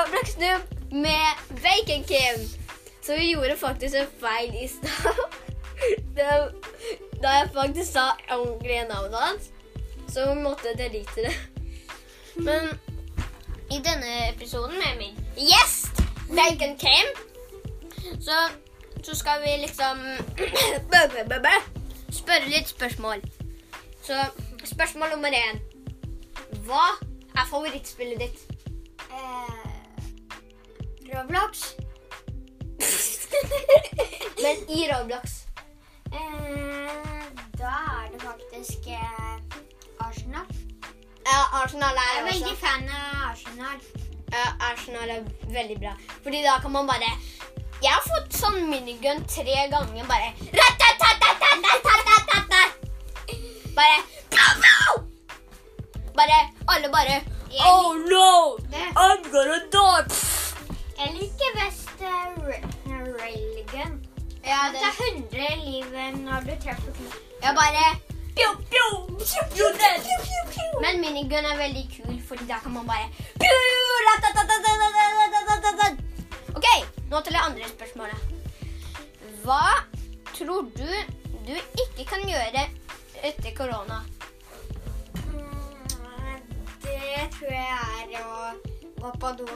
Noob med Bacon Kim. Så vi gjorde faktisk en feil i stad. Da jeg faktisk sa ordentlig navnet hans, så måtte jeg delete det. Men i denne episoden med min gjest, Bacon Kim, så, så skal vi liksom spørre litt spørsmål. Så spørsmål nummer én. Hva er favorittspillet ditt? Eh, Roblox. Men i Roblox. Eh, da er det faktisk eh, Arsenal. Ja, Arsenal er også. Jeg er veldig også. fan av Arsenal. Ja, Arsenal er veldig bra. Fordi da kan man bare Jeg har fått sånn minigun tre ganger. Bare Bare Bare Alle bare Oh no! I'm gonna die! Jeg liker best eh, uh, railgun. Eh, ja, det er 100 livet når du treffer kniven. Jeg bare pju, pju, pju, Men minigun er veldig kul, fordi da kan man bare OK, nå til det andre spørsmålet. Hva tror du du ikke kan gjøre etter korona? Mm, det tror jeg er å gå på do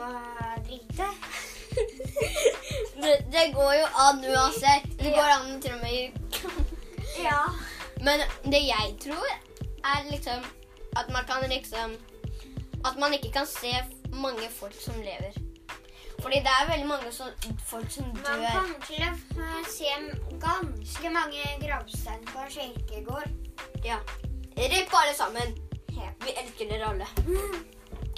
drite. Det, det går jo an uansett. Det Ja. går an til og med Ja. Men det jeg tror, er liksom at man kan liksom At man ikke kan se mange folk som lever. Fordi det er veldig mange som, folk som Man dør. kommer til å se ganske mange gravsteiner på kirkegård. Ja. Rip alle sammen. Vi elsker dere alle.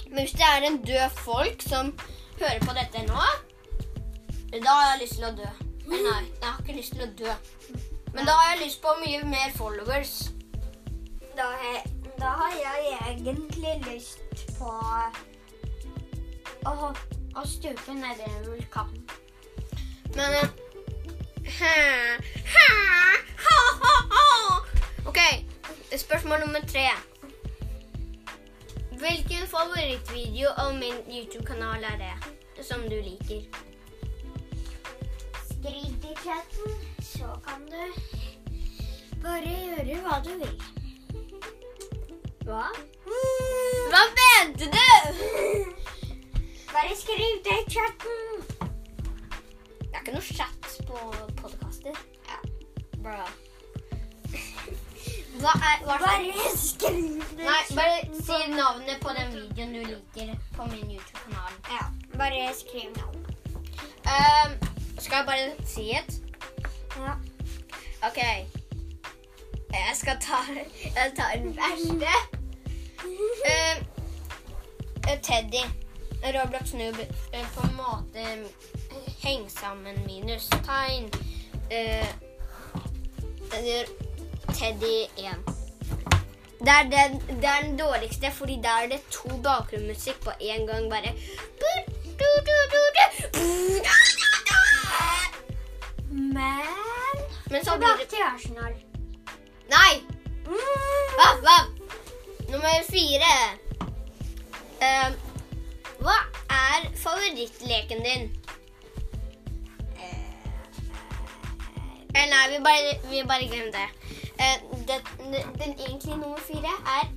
Men hvis det er en død folk som hører på dette nå, da har jeg lyst til å dø. Men nei, jeg har ikke lyst til å dø. Men da har jeg lyst på mye mer followers. Da, har- da har jeg egentlig lyst på å, å stupe ned i en vulkan. Men eh. OK, spørsmål nummer tre. Hvilken favorittvideo av min YouTube-kanal er det som du liker? Skriv i chatten, så kan du bare gjøre hva du vil. Hva? Hva mente du? Bare skriv det i chatten. Det er ikke noe chat på podkaster. Ja. Bra. Hva er hva er Bare skriv det. Nei, bare si navnet på den videoen du liker på min YouTube-kanal. Ja, bare skriv navn. Um, skal jeg bare si et? Ja. OK. Jeg skal ta, jeg tar den verste. Eh, Teddy. Roblox Noob. eh, på en måte heng sammen minus tegn. Eh, Teddy 1. Det er den, det er den dårligste, fordi der er det to bakgrunnsmusikk på en gang. Bare Men Men så blir det til Arsenal. Nei! Hva? Hva? Nummer fire. Eh, hva er favorittleken din? Eh, nei, vi bare, vi bare glemmer det. Eh, det. Den egentlige nummer fire er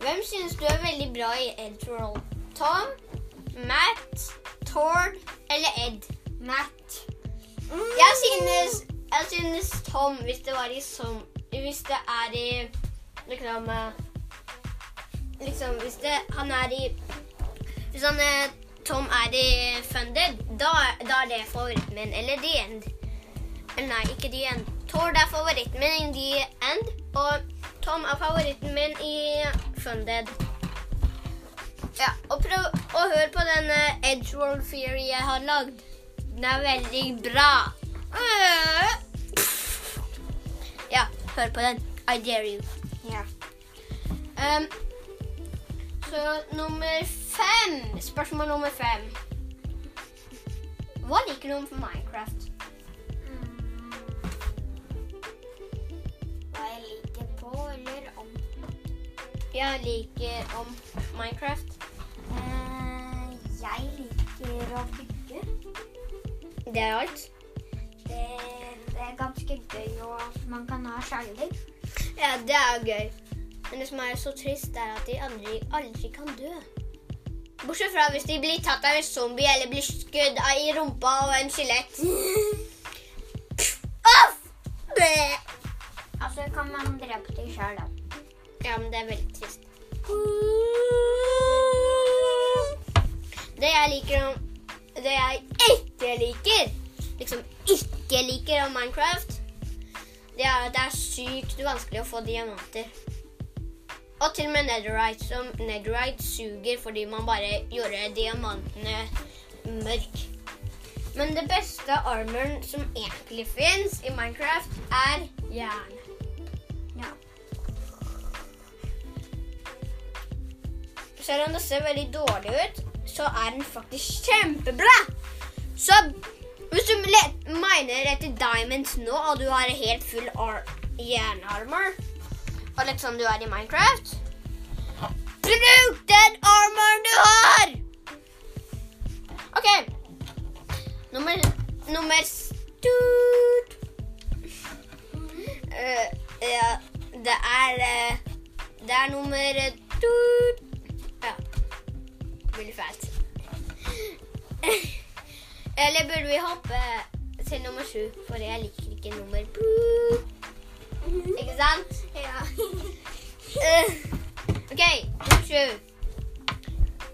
Hvem synes du er veldig bra i Edroll? Tom, Matt, Tord eller Ed? Matt. Jeg synes, jeg synes Tom, hvis det var i som Hvis det er i Liksom eh, Liksom, hvis det Han er i Hvis han eh, Tom er i Funded, da, da er det favoritten min. Eller The End. Eller nei, ikke The End. Tord er favoritten min i The End, og Tom er favoritten min i Funded. Ja, og prøv å høre på den uh, Edgeworld Theory jeg har lagd. Den er veldig bra. Ja, hør på den. I dare you. Ja. Um, så nummer fem. Spørsmål nummer fem. Hva liker du om Minecraft? Hva jeg liker på eller om. Jeg liker om Minecraft. Jeg liker å bygge. Det er alt. Det, det er ganske gøy, og man kan ha kjærlighet. Ja, det er gøy. Men det som er så trist, er at de andre aldri kan dø. Bortsett fra hvis de blir tatt av en zombie eller blir skudd av i rumpa og en skjelett. Altså kan man drepe dem sjøl, da. Ja, men det er veldig trist. Det jeg liker om Det jeg ikke liker, liksom ikke liker om Minecraft, det er at det er sykt vanskelig å få diamanter. Og til og med Netherite, som Netherite suger fordi man bare gjorde diamantene mørk. Men det beste armoren som egentlig fins i Minecraft, er jern. Ja. Selv om det ser veldig dårlig ut, så er den faktisk kjempebra. Så hvis du miner etter diamonds nå, og du har helt full ar jernarmor, og sånn du er i Minecraft Bruk den armoren du har!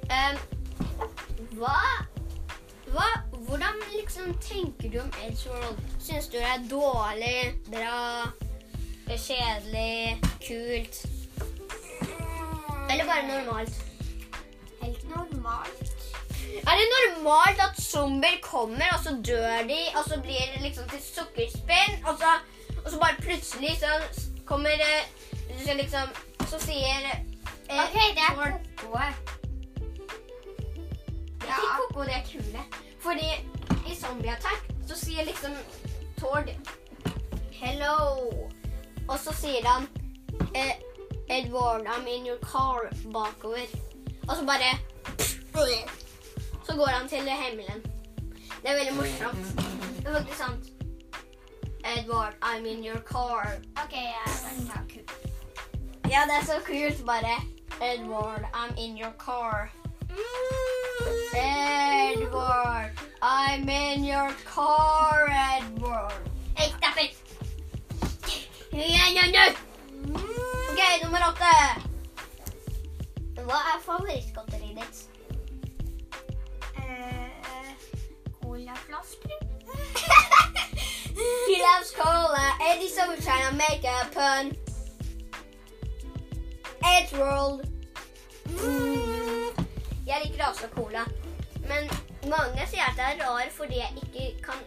Um, hva, hva Hvordan liksom tenker du om Edgeworld? Syns du det er dårlig, bra, kjedelig, kult? Eller bare normalt? Helt normalt. Er det normalt at zombier kommer, og så dør de, og så blir det liksom til sukkerspinn, og så, og så bare plutselig så kommer så liksom Så sier eh, OK, det er Thor- kokoe. Det er kule. Fordi i Zombie Attack så sier liksom Tord Hello. Og så sier han eh, Edward, I'm in your car bakover. Og så bare Så går han til himmelen. Det er veldig morsomt. Det er faktisk sant. Edward, I'm in your car. OK, den. Ja, det er så kult, bare. Edward, I'm in your car. Edward, I'm in your car, Edward. Hey, stop it! Ja, ja, ja. Ok, nummer åtte. Hva er favorittgodteriet ditt? Eh, Colaflasker. He loves cola. Eddie Silver trying to make a pun. Edgeworld. Mm. Jeg liker også cola. Men mange sier at det er rar fordi jeg ikke kan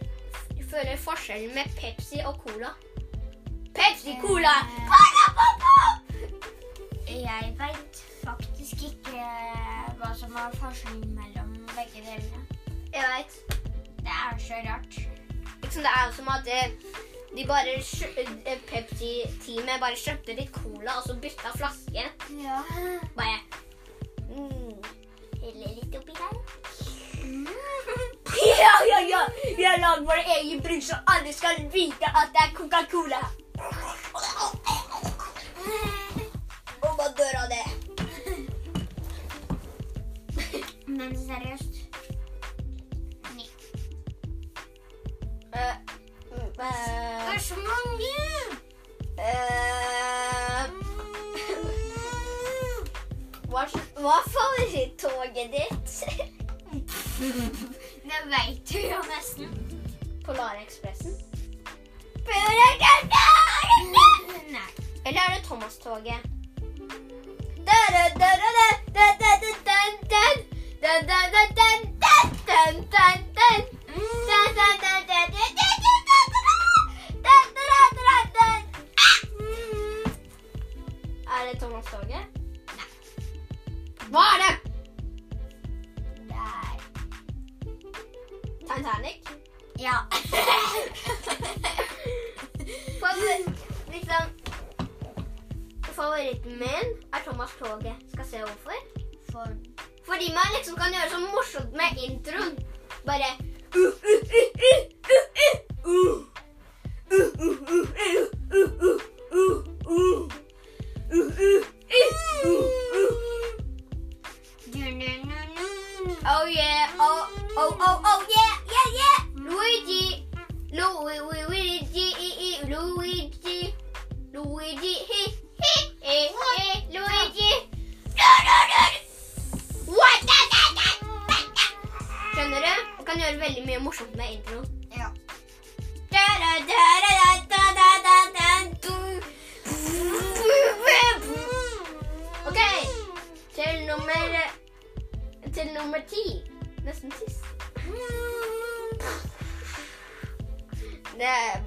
føle forskjellen med Pepsi og cola. Pepsi, cola! Cola, pop! Jeg veit faktisk ikke hva som er forskjellen mellom begge delene. Jeg vet. Det er så rart. Liksom det er som at eh, de bare eh, Pepsi-teamet bare kjøpte litt cola og så bytta flaske. Ja. Bare Ja, ja, ja! Vi har lagd vår egen brus, så alle skal vite at det er Coca-Cola. Og hva dør av det. Men seriøst. Nick. er så mange! eh, hva, hva er toget ditt? Det veit du jo nesten. Polarekspressen? Nei. Eller er det Thomas-toget? Er ooh, ooh, ooh, ooh.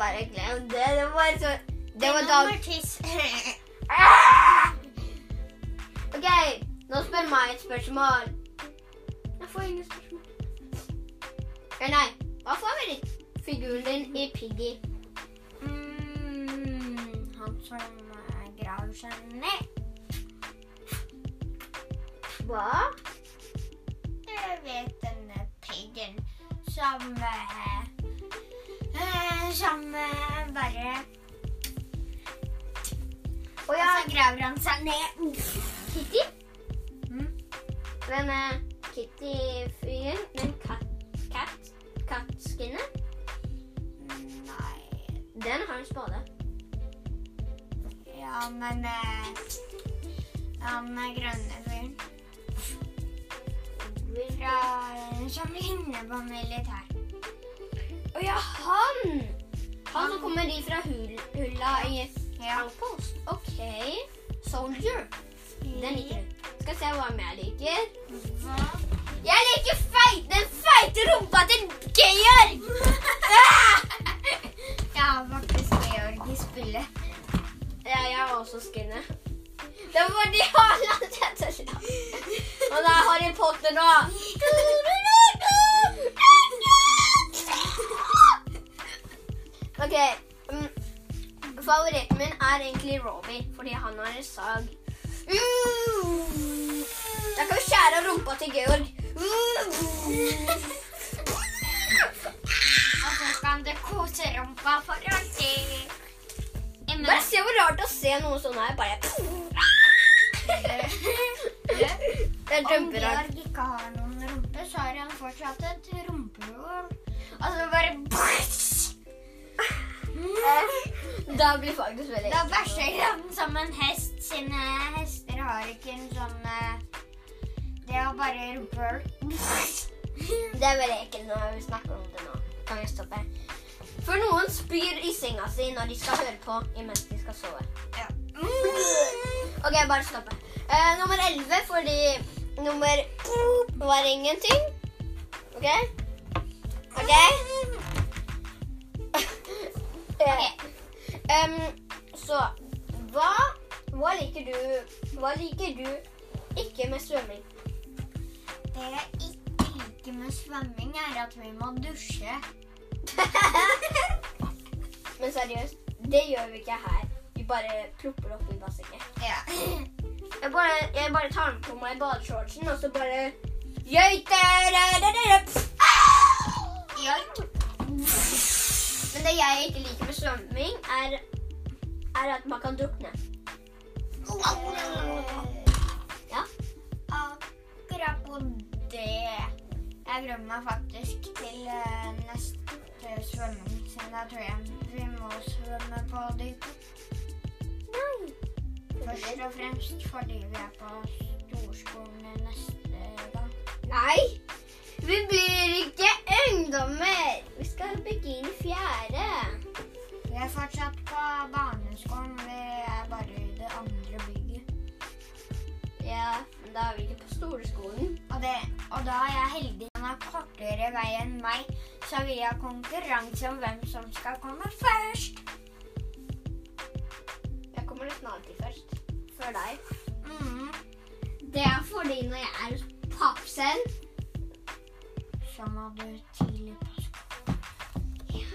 Bare glem det. Det var så Det var. Ah! OK, nå spør meg et spørsmål. Jeg får ingen spørsmål. Eller nei, hva favorittfiguren din i Piggy? Mm, han som eh, graver seg ned. Hva? Jeg vet denne piggen som eh, eh, Som eh, bare Og ja, så graver han seg ned. Kitty? Mm. Hvem er Kitty-fyren? Den kat... Kat? Kattskinnet? Nei Den har en spade. Ja, men eh, Han er grønne fyren fra Som ligner på militær. Å ja, han! Han som kommer i fra hul, hulla i. Outpost. OK. Soldier. Den liker du. Skal se hva jeg liker. Hva? Jeg liker feit, den feite rumpa til Georg! Se noe sånn her. Bare Det er Om kjemperart. Georg ikke har noen rumpe, så har han fortsatt et rumpehull. Altså bare Da blir faktisk veldig Da bæsjer han som en hest. Sine hester har ikke en sånn eh, Det er bare rumpehull. Det er veldig ekkelt når vi snakker om det nå. Kan vi stoppe? For noen spyr i senga si når de skal høre på imens de skal sove. Ok, bare stoppe. Uh, nummer 11 fordi nummer var ingenting. Ok? Ok? okay. Um, så hva, hva liker du Hva liker du ikke med svømming? Det jeg ikke liker med svømming, er at vi må dusje. Men seriøst, det gjør vi ikke her. Bare plopper opp i bassenget. Ja. Jeg bare, jeg bare tar på meg badeshortsen, og så bare Jøyter! ja. Men det jeg ikke liker med svømming, er, er at man kan drukne. Ja. Akkurat på det. Jeg gruer meg faktisk til eh, neste svømming, siden da tror jeg vi må svømme på dypet. Først og fremst fordi vi er på storskolen neste gang. Nei. Vi blir ikke ungdommer. Vi skal begynne fjerde. Vi er fortsatt på barneskolen. Vi er bare i det andre bygget. Ja, men da er vi ikke på storeskolen. Og, det, og da er jeg heldig han har kortere vei enn meg, så vi har konkurranse om hvem som skal komme først. Jeg kommer nesten alltid først for deg. Mm. Det er fordi når jeg er pappsen Så må du tidlig på skolen. Ja.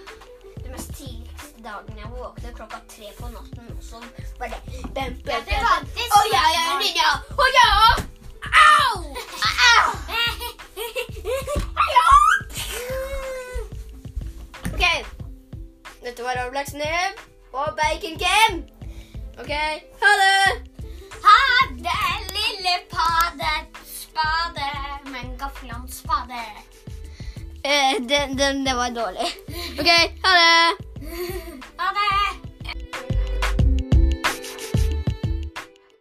Det mest tidligste dagen jeg våkner klokka tre på natten, og så var det bam, ja bam. Å ja, jeg er ninja! Å ja! Au! Au! OK. Dette var Roblox Nib og Bacon Game. OK, ha det! Det, spade, men gaflans spade. Eh, det, det, det var dårlig. OK! Ha det!